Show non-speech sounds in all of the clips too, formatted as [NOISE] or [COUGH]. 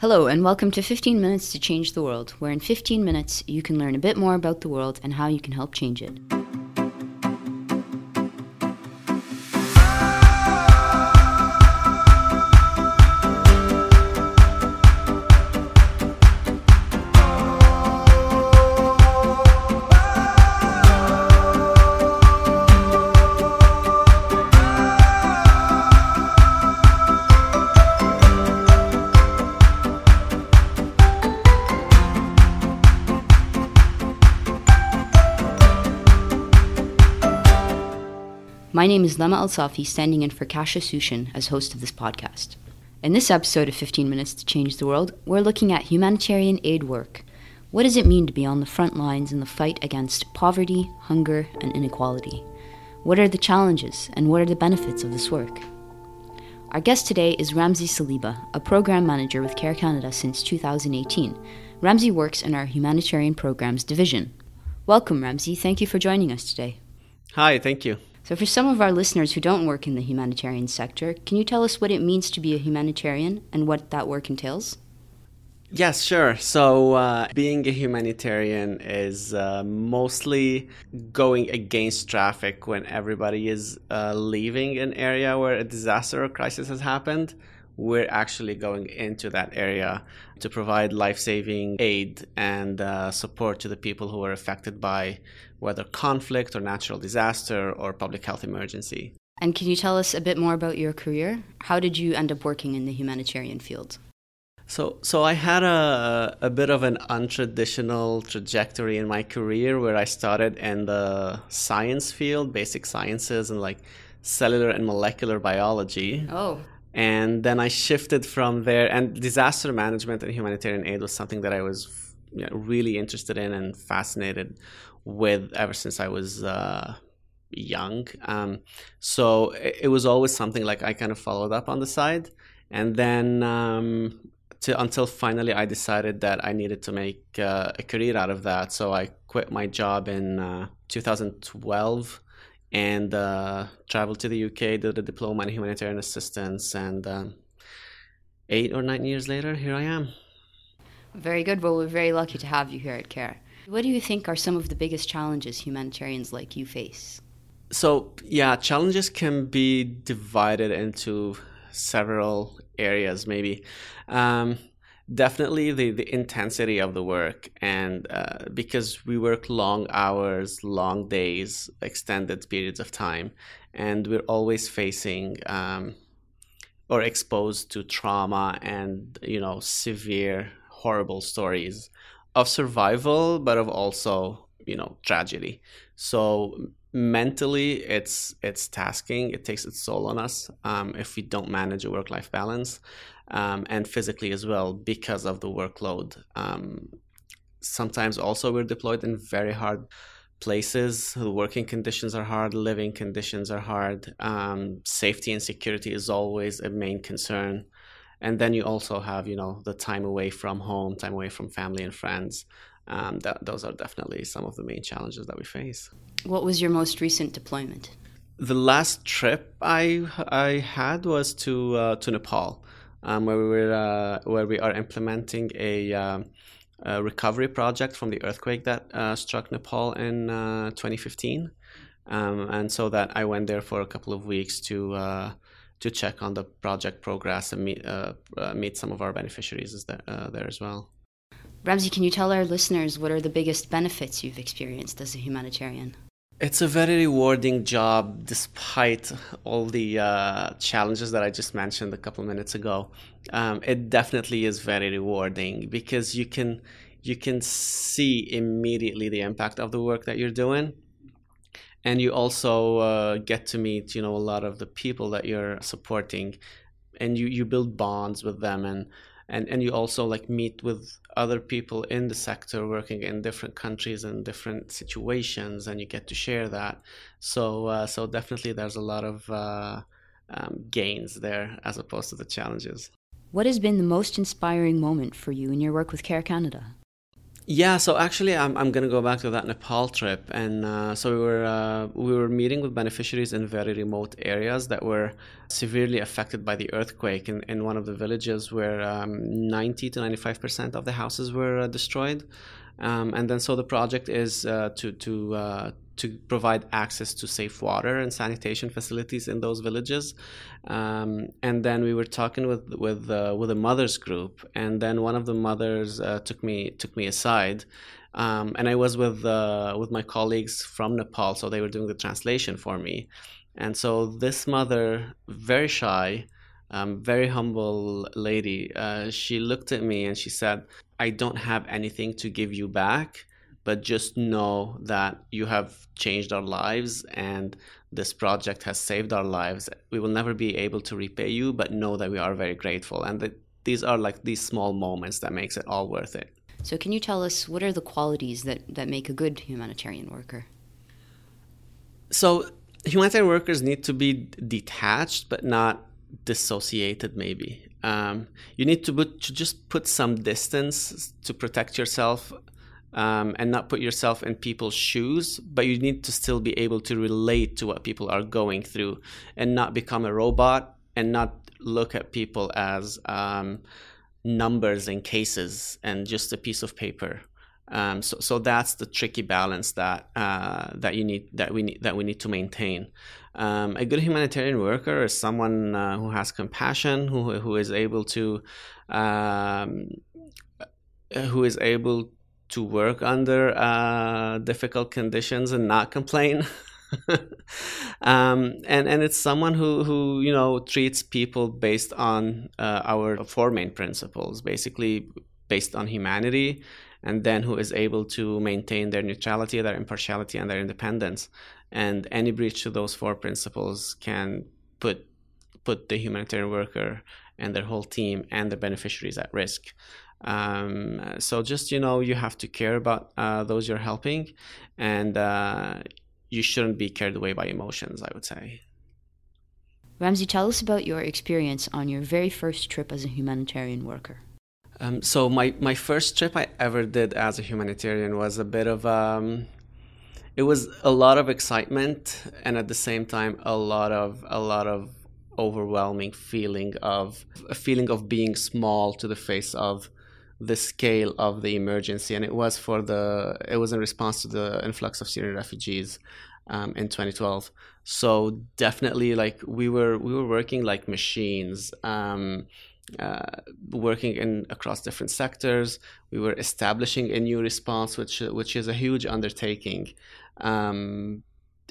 Hello, and welcome to 15 Minutes to Change the World, where in 15 minutes you can learn a bit more about the world and how you can help change it. My name is Lema Al-Safi, standing in for Kasha Sushin as host of this podcast. In this episode of 15 Minutes to Change the World, we're looking at humanitarian aid work. What does it mean to be on the front lines in the fight against poverty, hunger, and inequality? What are the challenges and what are the benefits of this work? Our guest today is Ramzi Saliba, a program manager with Care Canada since 2018. Ramzi works in our humanitarian programs division. Welcome, Ramzi. Thank you for joining us today. Hi, thank you. So, for some of our listeners who don't work in the humanitarian sector, can you tell us what it means to be a humanitarian and what that work entails? Yes, sure. So, uh, being a humanitarian is uh, mostly going against traffic when everybody is uh, leaving an area where a disaster or crisis has happened. We're actually going into that area to provide life saving aid and uh, support to the people who are affected by whether conflict or natural disaster or public health emergency. And can you tell us a bit more about your career? How did you end up working in the humanitarian field? So, so I had a, a bit of an untraditional trajectory in my career where I started in the science field, basic sciences, and like cellular and molecular biology. Oh. And then I shifted from there, and disaster management and humanitarian aid was something that I was you know, really interested in and fascinated with ever since I was uh, young. Um, so it, it, was always something like I kind of followed up on the side, and then um, to, until finally I decided that I needed to make uh, a career out of that. So I quit my job in uh, 2012 and uh, traveled to the UK, did a diploma in humanitarian assistance, and um, eight or nine years later, here I am. Very good. Well, we're very lucky to have you here at CARE. What do you think are some of the biggest challenges humanitarians like you face? So, yeah, challenges can be divided into several areas, maybe. Um, definitely the, the intensity of the work, and uh, because we work long hours, long days, extended periods of time, and we're always facing um, or exposed to trauma and, you know, severe, horrible stories of survival, but of also you know tragedy. So mentally, it's it's tasking. It takes its toll on us um, if we don't manage a work life balance, um, and physically as well because of the workload. Um, sometimes also we're deployed in very hard places. The working conditions are hard, living conditions are hard. Um, safety and security is always a main concern and then you also have you know the time away from home time away from family and friends um, that, those are definitely some of the main challenges that we face what was your most recent deployment the last trip i i had was to uh, to nepal um, where we were uh, where we are implementing a, um, a, recovery project from the earthquake that uh, struck nepal in uh, 2015 um, and so that i went there for a couple of weeks to uh, to check on the project progress and meet uh, uh, meet some of our beneficiaries there, uh, there as well. Ramzi, can you tell our listeners what are the biggest benefits you've experienced as a humanitarian? It's a very rewarding job, despite all the uh, challenges that I just mentioned a couple minutes ago. Um, it definitely is very rewarding because you can you can see immediately the impact of the work that you're doing and you also uh, get to meet you know a lot of the people that you're supporting and you you build bonds with them and and and you also like meet with other people in the sector working in different countries and different situations and you get to share that. So uh, so definitely there's a lot of uh, um, gains there as opposed to the challenges. What has been the most inspiring moment for you in your work with care canada Yeah, so actually, I'm, I'm to go back to that Nepal trip, and uh, so we were uh, we were meeting with beneficiaries in very remote areas that were severely affected by the earthquake in, in one of the villages where um, 90 to 95 percent of the houses were uh, destroyed, um, and then so the project is uh, to to uh, to provide access to safe water and sanitation facilities in those villages. Um, and then we were talking with with uh, with a mothers group, and then one of the mothers uh, took me took me aside. Um, and I was with uh, with my colleagues from Nepal, so they were doing the translation for me. And so this mother, very shy, um, very humble lady, uh, she looked at me and she said, "I don't have anything to give you back, but just know that you have changed our lives and this project has saved our lives. We will never be able to repay you, but know that we are very grateful. And that these are like these small moments that makes it all worth it. So, can you tell us what are the qualities that, that make a good humanitarian worker? So, humanitarian workers need to be detached, but not dissociated. Maybe um, you need to, put, to just put some distance to protect yourself um, and not put yourself in people's shoes, but you need to still be able to relate to what people are going through and not become a robot and not look at people as um, numbers and cases and just a piece of paper. Um, so, so that's the tricky balance that uh, that you need that we need that we need to maintain. Um, a good humanitarian worker is someone uh, who has compassion, who who is able to um, who is able to work under uh, difficult conditions and not complain. [LAUGHS] um, and and it's someone who who you know treats people based on uh, our four main principles, basically based on humanity, and then who is able to maintain their neutrality, their impartiality, and their independence. And any breach to those four principles can put put the humanitarian worker and their whole team and the beneficiaries at risk. Um, so just you know, you have to care about uh, those you're helping, and uh, you shouldn't be carried away by emotions. I would say. Ramzi, tell us about your experience on your very first trip as a humanitarian worker. Um, so my my first trip I ever did as a humanitarian was a bit of um, it was a lot of excitement and at the same time a lot of a lot of overwhelming feeling of a feeling of being small to the face of the scale of the emergency, and it was for the it was in response to the influx of Syrian refugees um, in 2012. So definitely, like we were we were working like machines. Um, uh, working in across different sectors. We were establishing a new response, which which is a huge undertaking. Um,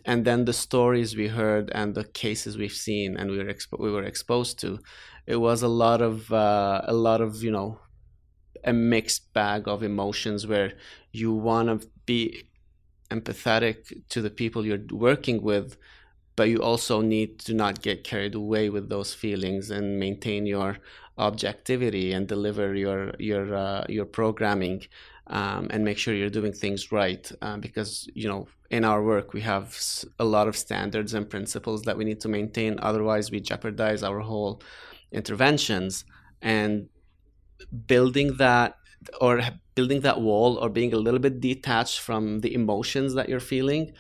and then the stories we heard and the cases we've seen and we were expo- we were exposed to, it was a lot of uh, a lot of you know a mixed bag of emotions where you want to be empathetic to the people you're working with but you also need to not get carried away with those feelings and maintain your objectivity and deliver your your uh, your programming um, and make sure you're doing things right uh, because you know in our work we have a lot of standards and principles that we need to maintain. Otherwise we jeopardize our whole interventions. And building that or building that wall or being a little bit detached from the emotions that you're feeling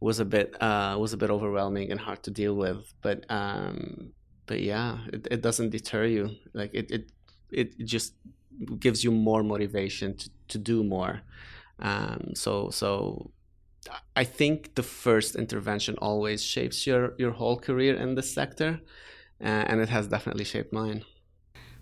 was a bit uh, was a bit overwhelming and hard to deal with. But um, but yeah, it, it doesn't deter you. Like it, it it just gives you more motivation to, to do more. Um, so so I think the first intervention always shapes your your whole career in this sector, uh, and it has definitely shaped mine.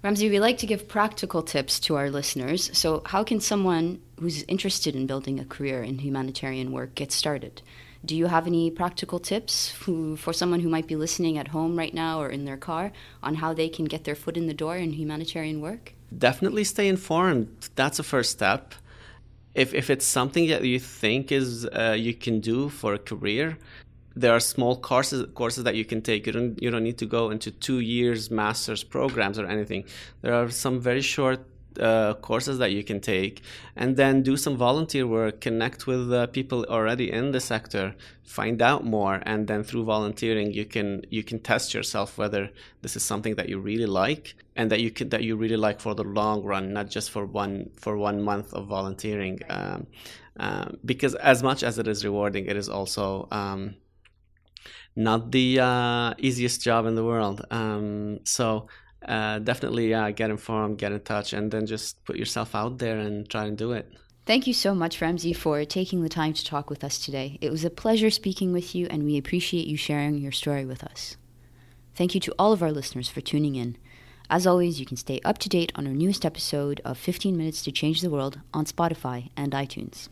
Ramzi, we like to give practical tips to our listeners. So, how can someone who's interested in building a career in humanitarian work get started? Do you have any practical tips who, for someone who might be listening at home right now or in their car on how they can get their foot in the door in humanitarian work? Definitely stay informed. That's a first step. If, if it's something that you think is uh, you can do for a career, there are small courses courses that you can take. You don't you don't need to go into two years masters programs or anything. There are some very short uh, courses that you can take, and then do some volunteer work, connect with uh, people already in the sector, find out more, and then through volunteering, you can you can test yourself whether this is something that you really like and that you can that you really like for the long run, not just for one for one month of volunteering. Um, um, because as much as it is rewarding, it is also um, not the uh, easiest job in the world. Um, so uh, definitely uh, get informed, get in touch, and then just put yourself out there and try and do it. Thank you so much, Ramzi, for taking the time to talk with us today. It was a pleasure speaking with you, and we appreciate you sharing your story with us. Thank you to all of our listeners for tuning in. As always, you can stay up to date on our newest episode of 15 Minutes to Change the World on Spotify and iTunes.